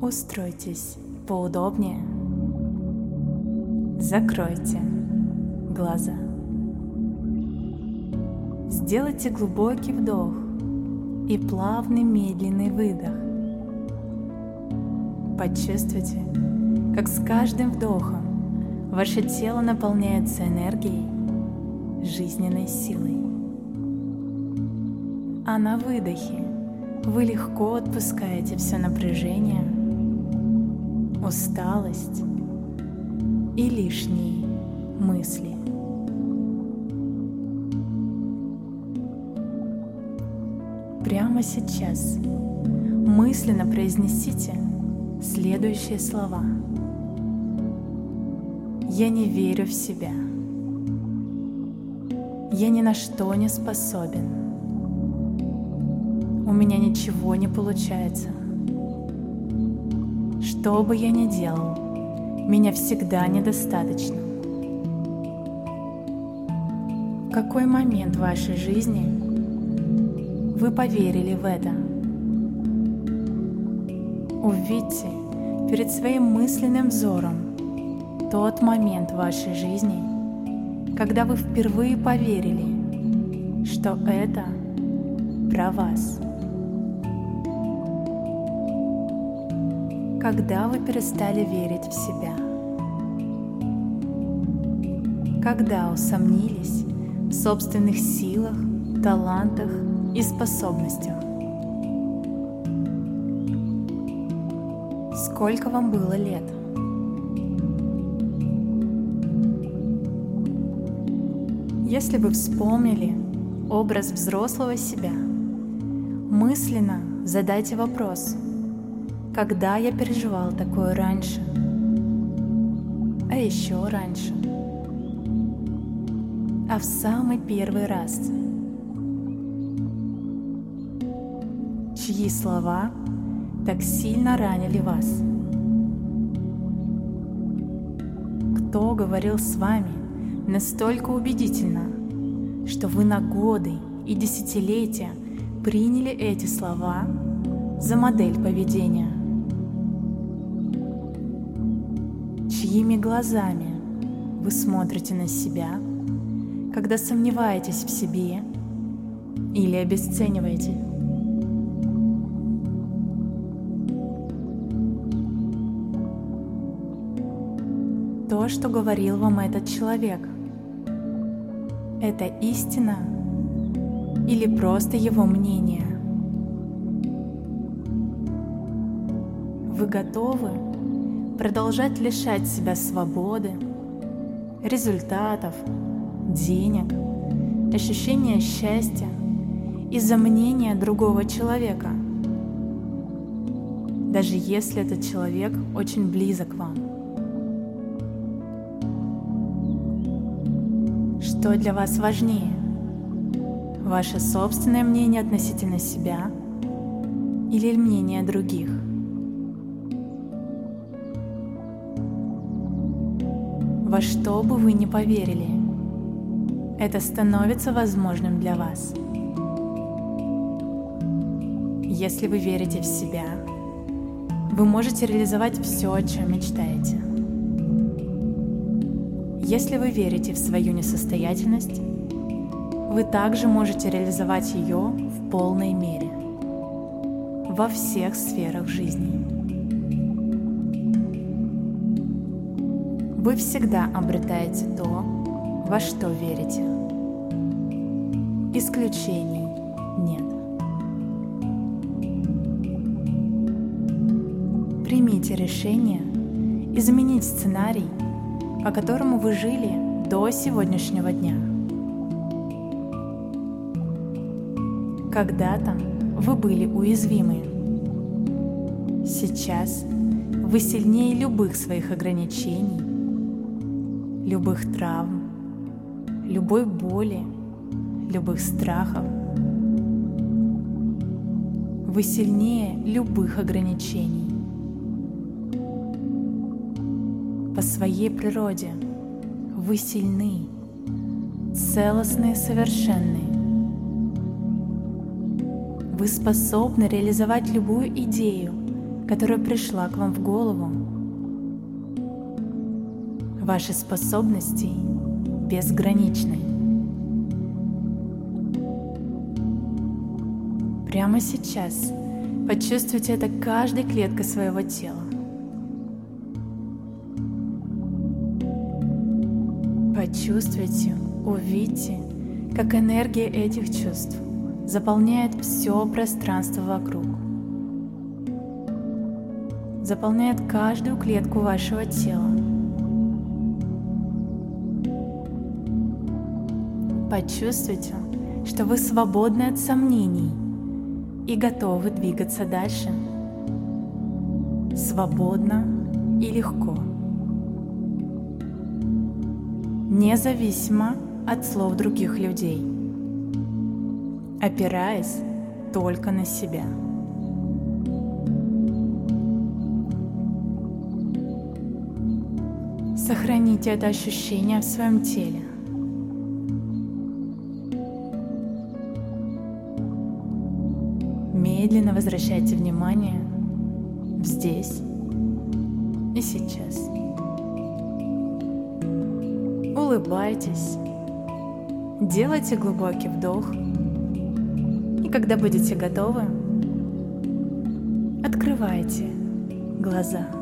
Устройтесь поудобнее. Закройте глаза. Сделайте глубокий вдох и плавный медленный выдох. Почувствуйте, как с каждым вдохом ваше тело наполняется энергией, жизненной силой. А на выдохе вы легко отпускаете все напряжение, усталость и лишние мысли. Прямо сейчас мысленно произнесите следующие слова. Я не верю в себя. Я ни на что не способен. У меня ничего не получается. Что бы я ни делал, меня всегда недостаточно. В какой момент вашей жизни вы поверили в это? Увидьте перед своим мысленным взором тот момент вашей жизни, когда вы впервые поверили, что это про вас. Когда вы перестали верить в себя? Когда усомнились в собственных силах, талантах и способностях? Сколько вам было лет? Если вы вспомнили образ взрослого себя, мысленно задайте вопрос, когда я переживал такое раньше, а еще раньше, а в самый первый раз, чьи слова так сильно ранили вас? Кто говорил с вами настолько убедительно, что вы на годы и десятилетия приняли эти слова за модель поведения? Чьими глазами вы смотрите на себя, когда сомневаетесь в себе или обесцениваете? то, что говорил вам этот человек. Это истина или просто его мнение? Вы готовы продолжать лишать себя свободы, результатов, денег, ощущения счастья из-за мнения другого человека, даже если этот человек очень близок вам. Что для вас важнее? Ваше собственное мнение относительно себя или мнение других? Во что бы вы ни поверили, это становится возможным для вас. Если вы верите в себя, вы можете реализовать все, о чем мечтаете. Если вы верите в свою несостоятельность, вы также можете реализовать ее в полной мере во всех сферах жизни. Вы всегда обретаете то, во что верите. Исключений нет. Примите решение изменить сценарий по которому вы жили до сегодняшнего дня. Когда-то вы были уязвимы. Сейчас вы сильнее любых своих ограничений, любых травм, любой боли, любых страхов. Вы сильнее любых ограничений. по своей природе. Вы сильны, целостны и совершенны. Вы способны реализовать любую идею, которая пришла к вам в голову. Ваши способности безграничны. Прямо сейчас почувствуйте это каждой клеткой своего тела. Почувствуйте, увидьте, как энергия этих чувств заполняет все пространство вокруг. Заполняет каждую клетку вашего тела. Почувствуйте, что вы свободны от сомнений и готовы двигаться дальше. Свободно и легко. Независимо от слов других людей. Опираясь только на себя. Сохраните это ощущение в своем теле. Медленно возвращайте внимание здесь и сейчас. Улыбайтесь, делайте глубокий вдох, и когда будете готовы, открывайте глаза.